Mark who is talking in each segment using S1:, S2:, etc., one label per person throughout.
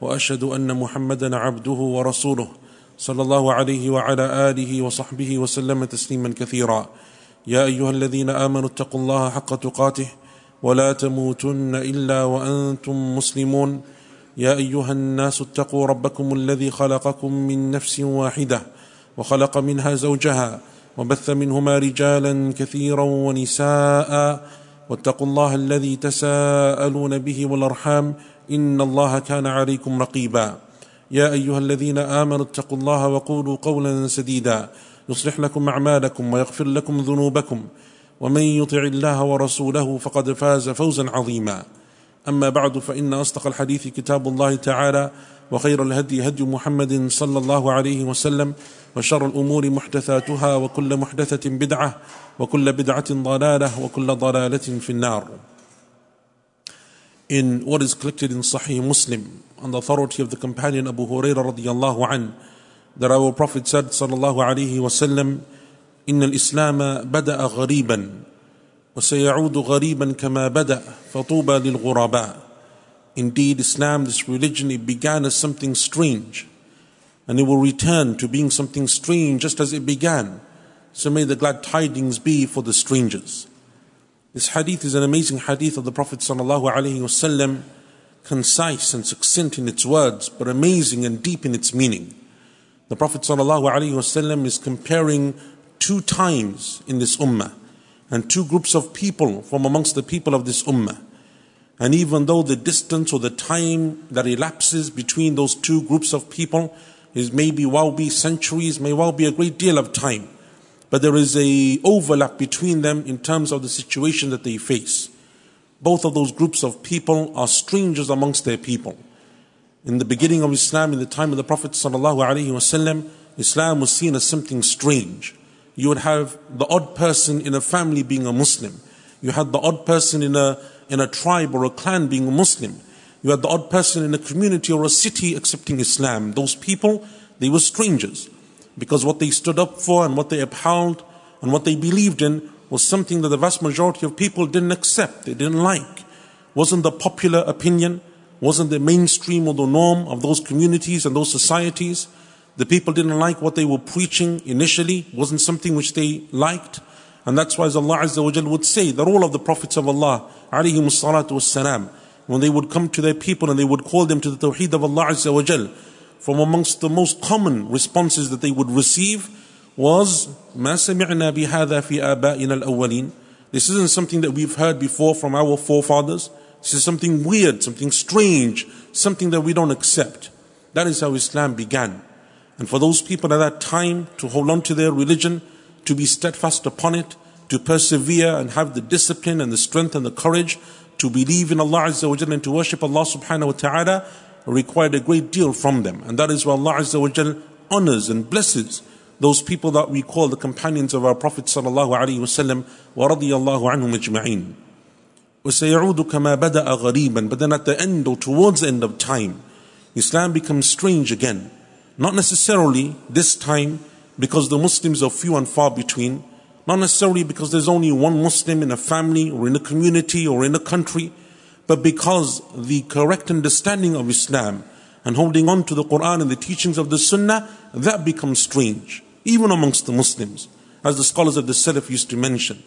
S1: وأشهد أن محمدا عبده ورسوله صلى الله عليه وعلى آله وصحبه وسلم تسليما كثيرا. يا أيها الذين آمنوا اتقوا الله حق تقاته ولا تموتن إلا وأنتم مسلمون. يا أيها الناس اتقوا ربكم الذي خلقكم من نفس واحدة وخلق منها زوجها وبث منهما رجالا كثيرا ونساء. واتقوا الله الذي تساءلون به والأرحام إن الله كان عليكم رقيبا. يا أيها الذين آمنوا اتقوا الله وقولوا قولا سديدا. يصلح لكم أعمالكم ويغفر لكم ذنوبكم. ومن يطع الله ورسوله فقد فاز فوزا عظيما. أما بعد فإن أصدق الحديث كتاب الله تعالى وخير الهدي هدي محمد صلى الله عليه وسلم وشر الأمور محدثاتها وكل محدثة بدعة وكل بدعة ضلالة وكل ضلالة في النار. In what is collected in Sahih Muslim on the authority of the companion Abu Hurairah radiallahu an that our Prophet said sallallahu alayhi wasallam إن الإسلام بدأ غريبا وسيعود غريبا كما بدأ فطوبى للغرباء Indeed, Islam, this religion, it began as something strange and it will return to being something strange just as it began. So may the glad tidings be for the strangers. This hadith is an amazing hadith of the Prophet wasallam, concise and succinct in its words, but amazing and deep in its meaning. The Prophet wasallam is comparing two times in this ummah and two groups of people from amongst the people of this ummah. And even though the distance or the time that elapses between those two groups of people is maybe well be centuries, may well be a great deal of time, but there is a overlap between them in terms of the situation that they face. Both of those groups of people are strangers amongst their people. In the beginning of Islam, in the time of the Prophet wasallam, Islam was seen as something strange. You would have the odd person in a family being a Muslim. You had the odd person in a in a tribe or a clan being a Muslim. You had the odd person in a community or a city accepting Islam. Those people, they were strangers because what they stood up for and what they upheld and what they believed in was something that the vast majority of people didn't accept, they didn't like. Wasn't the popular opinion, wasn't the mainstream or the norm of those communities and those societies. The people didn't like what they were preaching initially, wasn't something which they liked. And that's why Allah Azza wa would say that all of the prophets of Allah, alayhim salatu wassalam, when they would come to their people and they would call them to the tawheed of Allah Azza wa from amongst the most common responses that they would receive was ما سمعنا بهذا في آبائنا الأولين This isn't something that we've heard before from our forefathers. This is something weird, something strange, something that we don't accept. That is how Islam began. And for those people at that time to hold on to their religion, to be steadfast upon it, to persevere and have the discipline and the strength and the courage to believe in Allah Azza wa Jalla and to worship Allah subhanahu wa ta'ala required a great deal from them. And that is why Allah Azza wa Jal honors and blesses those people that we call the companions of our Prophet sallallahu alaihi wasallam wa radiyallahu anhum ajma'in. وسيعود كما بدأ غريبا but then at the end or towards the end of time Islam becomes strange again not necessarily this time because the Muslims are few and far between not necessarily because there's only one Muslim in a family or in a community or in a country but because the correct understanding of Islam and holding on to the Quran and the teachings of the Sunnah, that becomes strange, even amongst the Muslims, as the scholars of the Salaf used to mention,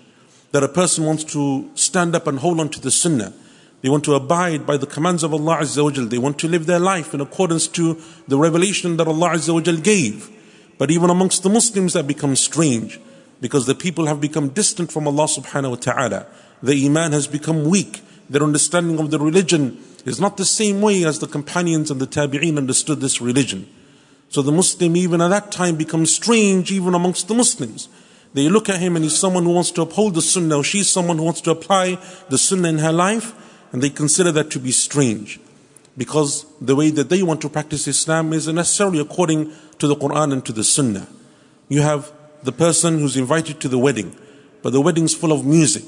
S1: that a person wants to stand up and hold on to the Sunnah. They want to abide by the commands of Allah Azza wa. They want to live their life in accordance to the revelation that Allah Azza wa gave. But even amongst the Muslims, that becomes strange because the people have become distant from Allah subhanahu wa ta'ala. The Iman has become weak their understanding of the religion is not the same way as the companions and the tabi'een understood this religion. So the Muslim even at that time becomes strange even amongst the Muslims. They look at him and he's someone who wants to uphold the sunnah, or she's someone who wants to apply the sunnah in her life, and they consider that to be strange. because the way that they want to practice Islam isn't necessarily according to the Quran and to the Sunnah. You have the person who's invited to the wedding, but the wedding's full of music,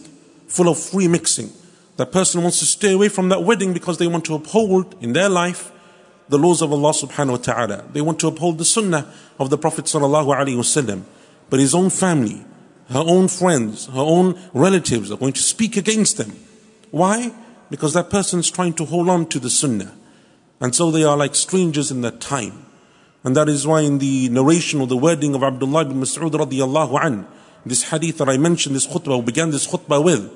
S1: full of free mixing. That person wants to stay away from that wedding because they want to uphold in their life the laws of Allah subhanahu wa ta'ala. They want to uphold the sunnah of the Prophet sallallahu alaihi wasallam. But his own family, her own friends, her own relatives are going to speak against them. Why? Because that person is trying to hold on to the sunnah. And so they are like strangers in that time. And that is why in the narration of the wording of Abdullah ibn Mas'ud radiallahu an, this hadith that I mentioned, this khutbah, began this khutbah with,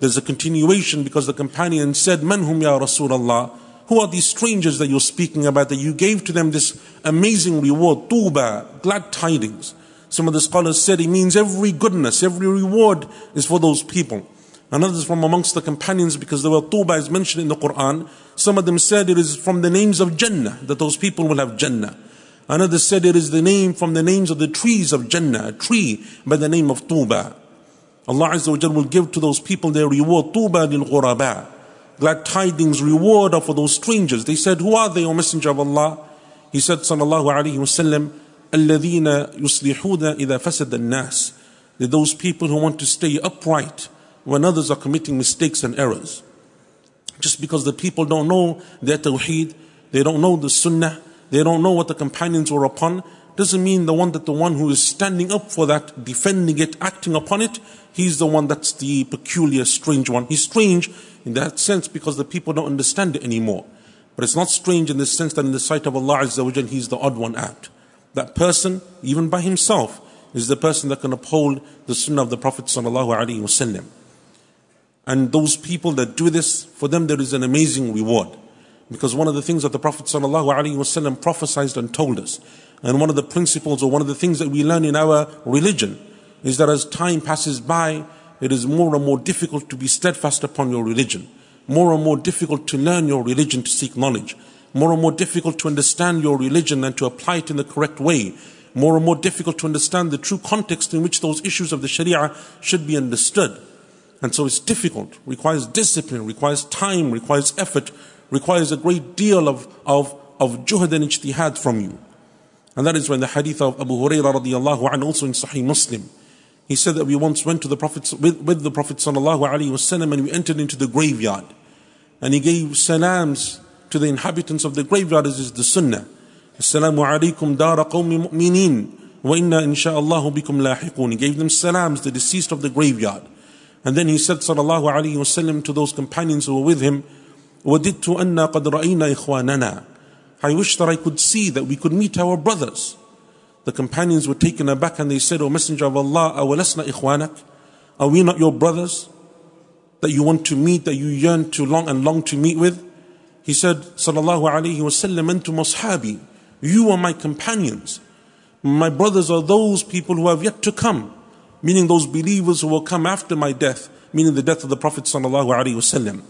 S1: there's a continuation because the companion said, Man hum ya Rasulullah? Who are these strangers that you're speaking about that you gave to them this amazing reward, tuba, glad tidings? Some of the scholars said it means every goodness, every reward is for those people. And others from amongst the companions, because the word tuba is mentioned in the Quran, some of them said it is from the names of Jannah, that those people will have Jannah. Another said it is the name from the names of the trees of Jannah, a tree by the name of Tuba. Allah Azza wa will give to those people their reward, Tuba lil ghuraba glad tidings, reward are for those strangers. They said, Who are they, O Messenger of Allah? He said, Sallallahu Alaihi Wasallam, الَّذِينَ يُصْلِحُونَ إِذَا فَسَدَ النَّاسِ They're those people who want to stay upright when others are committing mistakes and errors. Just because the people don't know their tawheed, they don't know the sunnah, they don't know what the companions were upon, doesn't mean the one that the one who is standing up for that, defending it, acting upon it, he's the one that's the peculiar, strange one. He's strange in that sense because the people don't understand it anymore. But it's not strange in the sense that in the sight of Allah Azza wa He's the odd one out. That person, even by himself, is the person that can uphold the sunnah of the Prophet Sallallahu Alaihi Wasallam. And those people that do this, for them there is an amazing reward. Because one of the things that the Prophet Wasallam prophesied and told us, and one of the principles or one of the things that we learn in our religion, is that as time passes by, it is more and more difficult to be steadfast upon your religion, more and more difficult to learn your religion to seek knowledge, more and more difficult to understand your religion and to apply it in the correct way, more and more difficult to understand the true context in which those issues of the Sharia should be understood. And so it's difficult, requires discipline, requires time, requires effort, requires a great deal of, of, of juhd and ijtihad from you. And that is when the hadith of Abu Hurairah radiallahu anhu also in Sahih Muslim, he said that we once went to the Prophet with, with the Prophet sallallahu alaihi wasallam and we entered into the graveyard. And he gave salams to the inhabitants of the graveyard as is the sunnah. Assalamu alaikum dara qawmi mu'minin wa inna insha'Allahu bikum lahiqun. He gave them salams, the deceased of the graveyard. And then he said sallallahu alaihi wasallam to those companions who were with him, وَدِدْتُ أَنَّا قَدْ رَأَيْنَا إِخْوَانَنَا I wish that I could see that we could meet our brothers. The companions were taken aback and they said, O Messenger of Allah, awalasna ikhwanak? Are we not your brothers that you want to meet, that you yearn to long and long to meet with? He said, Sallallahu Alaihi Wasallam, antum ashabi. You are my companions. My brothers are those people who have yet to come, meaning those believers who will come after my death, meaning the death of the Prophet Sallallahu Alaihi Wasallam.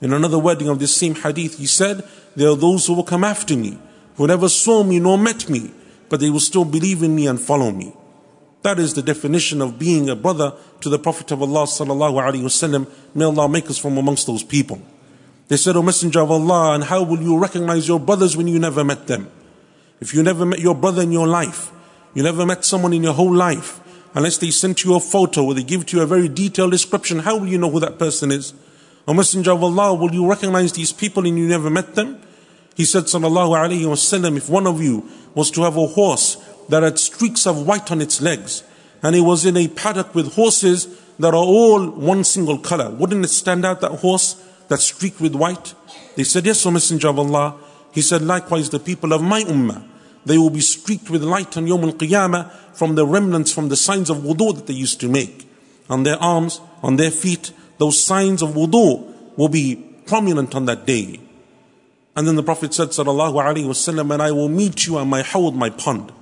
S1: In another wording of this same hadith, he said, There are those who will come after me, who never saw me nor met me, but they will still believe in me and follow me. That is the definition of being a brother to the Prophet of Allah sallallahu alaihi wasallam. May Allah make us from amongst those people. They said, O Messenger of Allah, and how will you recognize your brothers when you never met them? If you never met your brother in your life, you never met someone in your whole life, unless they sent you a photo or they give to you a very detailed description, how will you know who that person is? O Messenger of Allah, will you recognize these people and you never met them? He said, Sallallahu Alaihi Wasallam, if one of you was to have a horse that had streaks of white on its legs, and it was in a paddock with horses that are all one single color. Wouldn't it stand out that horse that's streaked with white? They said, Yes, O Messenger of Allah. He said, Likewise, the people of my ummah, they will be streaked with light on Yawm al Qiyamah from the remnants, from the signs of wudu that they used to make. On their arms, on their feet, those signs of wudu will be prominent on that day. And then the Prophet said, Sallallahu Alaihi Wasallam, and I will meet you on my hawd, my pond.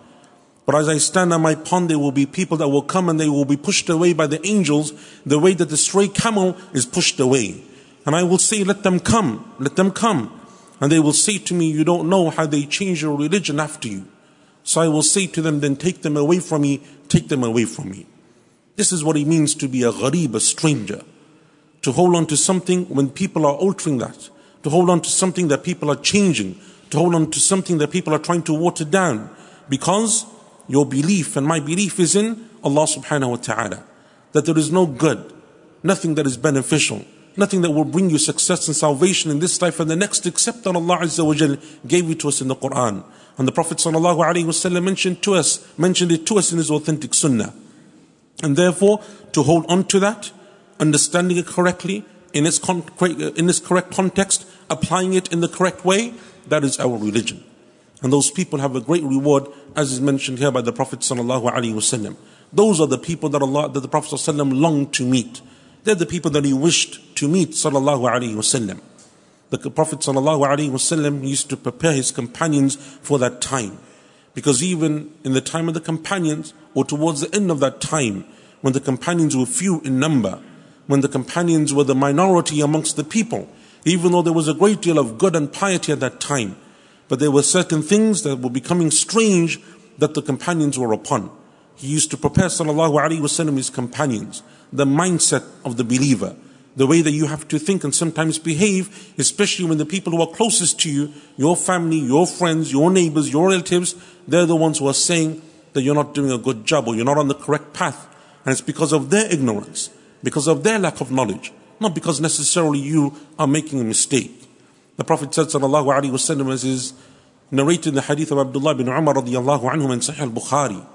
S1: But as I stand on my pond, there will be people that will come and they will be pushed away by the angels the way that the stray camel is pushed away. And I will say, let them come, let them come. And they will say to me, you don't know how they change your religion after you. So I will say to them, then take them away from me, take them away from me. This is what it means to be a gharib, a stranger. To hold on to something when people are altering that to hold on to something that people are changing, to hold on to something that people are trying to water down, because your belief and my belief is in Allah subhanahu wa ta'ala. That there is no good, nothing that is beneficial, nothing that will bring you success and salvation in this life and the next except that Allah Azza wa Jal gave it to us in the Quran. And the Prophet sallallahu alaihi wasallam mentioned to us, mentioned it to us in his authentic sunnah. And therefore, to hold on to that, understanding it correctly, in its, in its correct context, applying it in the correct way, that is our religion. And those people have a great reward, as is mentioned here by the Prophet wasallam. Those are the people that Allah, that the Prophet sallallahu longed to meet. They're the people that he wished to meet wasallam. The Prophet wasallam used to prepare his companions for that time. Because even in the time of the companions, or towards the end of that time, when the companions were few in number, when the companions were the minority amongst the people, even though there was a great deal of good and piety at that time, but there were certain things that were becoming strange that the companions were upon. He used to prepare sallallahu alaihi wasallam his companions, the mindset of the believer, the way that you have to think and sometimes behave, especially when the people who are closest to you, your family, your friends, your neighbors, your relatives, they're the ones who are saying that you're not doing a good job or you're not on the correct path. And it's because of their ignorance, because of their lack of knowledge, not because necessarily you are making a mistake. The Prophet said, sallallahu alaihi wasallam, as is narrated in the hadith of Abdullah bin Umar radiallahu anhu in Sahih al-Bukhari.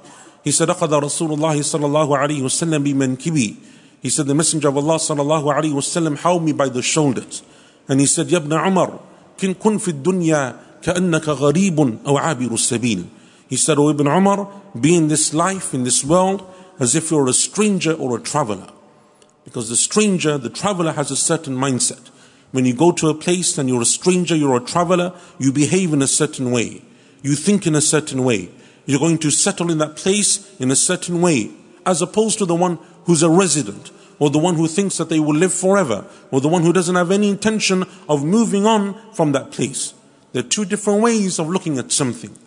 S1: He said, أخذ رسول الله صلى الله عليه وسلم بمنكبي. He said, the Messenger of Allah صلى الله عليه وسلم held me by the shoulders. And he said, يا ابن عمر كن كن في الدنيا كأنك غريب أو عابر السبيل. He said, O Ibn Umar, be in this life, in this world, as if you're a stranger or a traveler. Because the stranger, the traveler has a certain mindset. When you go to a place and you're a stranger, you're a traveler, you behave in a certain way. You think in a certain way. You're going to settle in that place in a certain way, as opposed to the one who's a resident, or the one who thinks that they will live forever, or the one who doesn't have any intention of moving on from that place. There are two different ways of looking at something.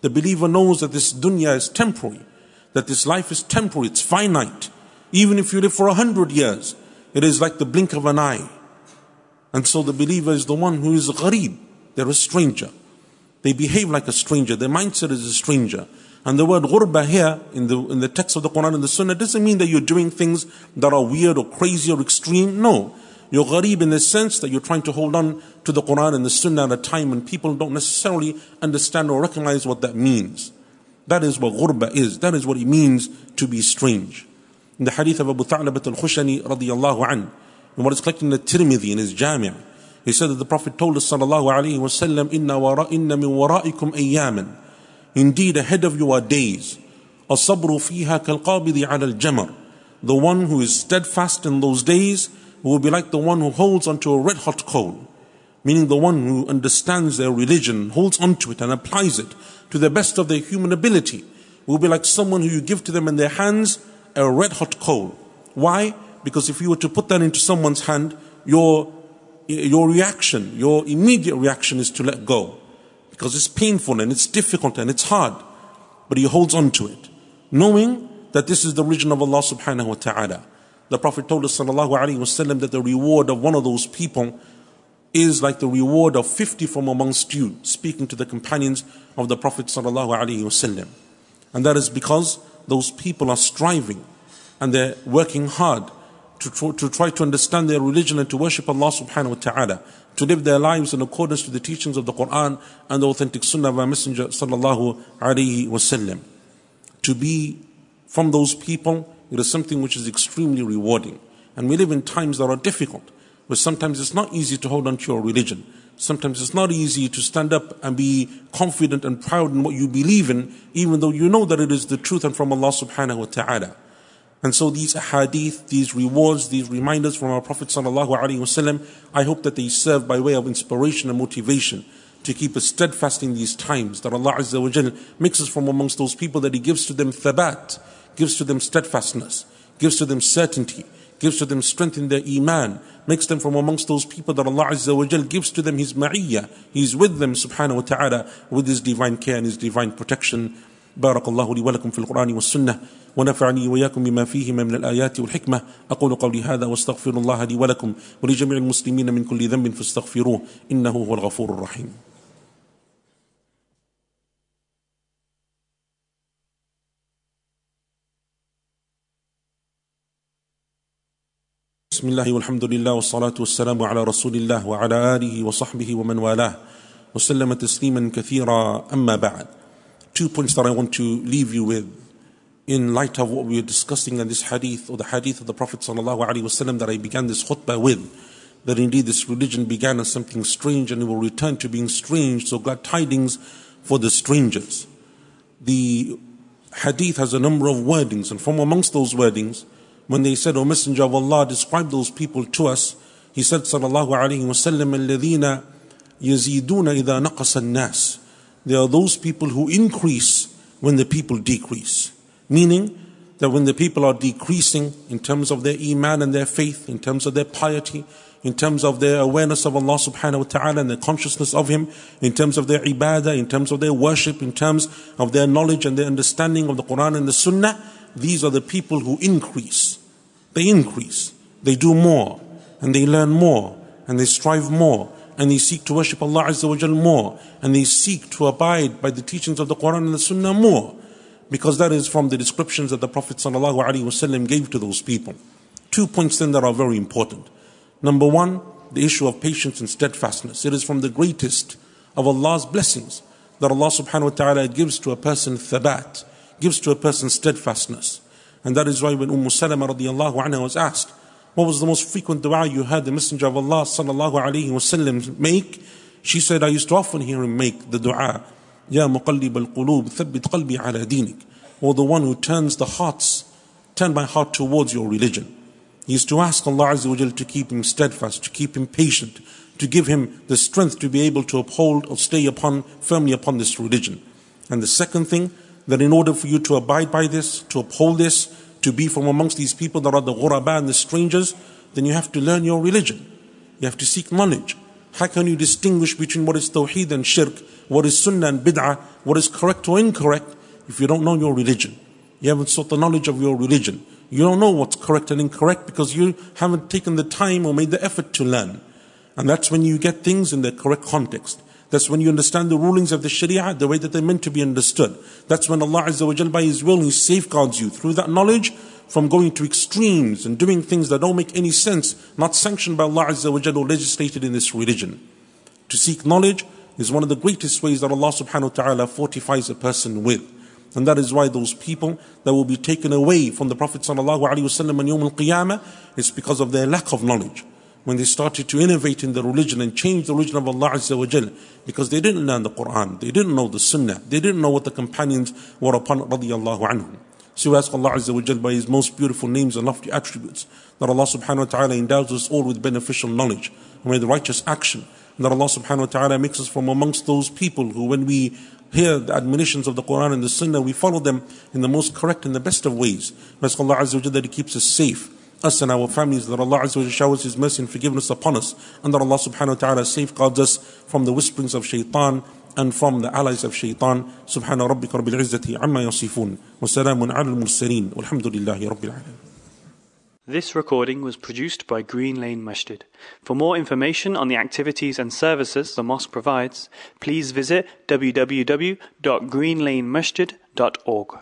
S1: The believer knows that this dunya is temporary, that this life is temporary, it's finite. Even if you live for a hundred years, it is like the blink of an eye. And so the believer is the one who is gharib. They're a stranger. They behave like a stranger. Their mindset is a stranger. And the word ghurba here in the, in the text of the Quran and the Sunnah doesn't mean that you're doing things that are weird or crazy or extreme. No. You're gharib in the sense that you're trying to hold on to the Quran and the Sunnah at a time when people don't necessarily understand or recognize what that means. That is what ghurba is. That is what it means to be strange in the hadith of Abu Tha'labat al-Khushani radiyallahu an, and what is collected in the Tirmidhi in his Jami', he said that the Prophet told us sallallahu alayhi wasallam, inna, wara, inna min waraikum ayyaman. Indeed, ahead of you are days. Asabru fiha kalqabidi ala al-jamar. The one who is steadfast in those days will be like the one who holds onto a red hot coal. Meaning the one who understands their religion, holds onto it and applies it to the best of their human ability. Will be like someone who you give to them in their hands a red hot coal. Why? Because if you were to put that into someone's hand, your, your reaction, your immediate reaction is to let go. Because it's painful and it's difficult and it's hard. But he holds on to it. Knowing that this is the religion of Allah subhanahu wa ta'ala. The Prophet told us sallallahu alayhi wasallam that the reward of one of those people is like the reward of 50 from amongst you, speaking to the companions of the Prophet sallallahu alayhi wasallam. And that is because those people are striving and they're working hard to, to try to understand their religion and to worship Allah subhanahu wa ta'ala, to live their lives in accordance to the teachings of the Quran and the authentic sunnah of our Messenger sallallahu alayhi wasallam. To be from those people, it is something which is extremely rewarding. And we live in times that are difficult, where sometimes it's not easy to hold on to your religion. Sometimes it's not easy to stand up and be confident and proud in what you believe in, even though you know that it is the truth and from Allah subhanahu wa ta'ala. And so these hadith, these rewards, these reminders from our Prophet sallallahu alaihi wasallam, I hope that they serve by way of inspiration and motivation to keep us steadfast in these times. That Allah Azza wa Jal makes us from amongst those people that He gives to them thabat, gives to them steadfastness, gives to them certainty, gives to them strength in their iman, makes them from amongst those people that Allah Azza wa Jal gives to them His ma'iyyah. He's with them subhanahu wa ta'ala with His divine care and His divine protection. بارك الله لي ولكم في القرآن والسنة ونفعني وإياكم بما فيهما من الآيات والحكمة أقول قولي هذا واستغفر الله لي ولكم ولجميع المسلمين من كل ذنب فاستغفروه إنه هو الغفور الرحيم بسم الله والحمد لله والصلاة والسلام على رسول الله وعلى آله وصحبه ومن والاه وسلم تسليما كثيرا أما بعد Two points that I want to leave you with in light of what we were discussing in this hadith or the hadith of the Prophet sallallahu alaihi wasallam that I began this khutbah with that indeed this religion began as something strange and it will return to being strange so glad tidings for the strangers the hadith has a number of wordings and from amongst those wordings when they said, O Messenger of Allah, describe those people to us, he said, Sallallahu Alaihi Wasallam, الَّذِينَ يَزِيدُونَ إِذَا نَقَصَ النَّاسِ They are those people who increase when the people decrease. Meaning that when the people are decreasing in terms of their iman and their faith, in terms of their piety, in terms of their awareness of Allah subhanahu wa ta'ala and their consciousness of Him, in terms of their ibadah, in terms of their worship, in terms of their knowledge and their understanding of the Quran and the Sunnah, these are the people who increase. They increase, they do more, and they learn more, and they strive more, and they seek to worship Allah Azza wa Jal more, and they seek to abide by the teachings of the Quran and the Sunnah more, because that is from the descriptions that the Prophet gave to those people. Two points then that are very important. Number one, the issue of patience and steadfastness. It is from the greatest of Allah's blessings that Allah subhanahu wa ta'ala gives to a person thabat, gives to a person steadfastness. And that is why when Umm Salama radiallahu anha was asked, what was the most frequent dua you heard the Messenger of Allah sallallahu alayhi wasallam make? She said, I used to often hear him make the dua, Ya muqallib al-qulub, thabbit qalbi ala dinik. Or the one who turns the hearts, turn my heart towards your religion. He used to ask Allah Azza wa to keep him steadfast, to keep him patient, to give him the strength to be able to uphold or stay upon, firmly upon this religion. And the second thing, that in order for you to abide by this, to uphold this, to be from amongst these people that are the ghuraba and the strangers, then you have to learn your religion. You have to seek knowledge. How can you distinguish between what is tawheed and shirk, what is sunnah and bid'ah, what is correct or incorrect, if you don't know your religion? You haven't sought the knowledge of your religion. You don't know what's correct and incorrect because you haven't taken the time or made the effort to learn. And that's when you get things in the correct context. That's when you understand the rulings of the Sharia the way that they're meant to be understood. That's when Allah Azza wa Jal by His will, He safeguards you through that knowledge from going to extremes and doing things that don't make any sense, not sanctioned by Allah Azza wa Jal or legislated in this religion. To seek knowledge is one of the greatest ways that Allah subhanahu wa ta'ala fortifies a person with. And that is why those people that will be taken away from the Prophet sallallahu alaihi wasallam and Yawm al-Qiyamah is because of their lack of knowledge when they started to innovate in the religion and change the religion of Allah Azza wa Jal because they didn't learn the Quran, they didn't know the Sunnah, they didn't know what the companions were upon radiallahu anhum. So we ask Allah Azza wa Jal by His most beautiful names and lofty attributes that Allah subhanahu wa ta'ala endows us all with beneficial knowledge and with righteous action. And that Allah subhanahu wa ta'ala makes us from amongst those people who when we hear the admonitions of the Quran and the Sunnah, we follow them in the most correct and the best of ways. We ask Allah Azza wa Jal that He keeps us safe us and our families, that Allah Azza wa showers His mercy and forgiveness upon us, and that Allah subhanahu wa ta'ala safeguards us from the whisperings of shaitan and from the allies of shaitan. Subhana rabbika rabbil izzati amma yasifun. Wa salamun ala al-mursaleen. Walhamdulillahi rabbil alamin.
S2: This recording was produced by Green Lane Masjid. For more information on the activities and services the mosque provides, please visit www.greenlanemasjid.org.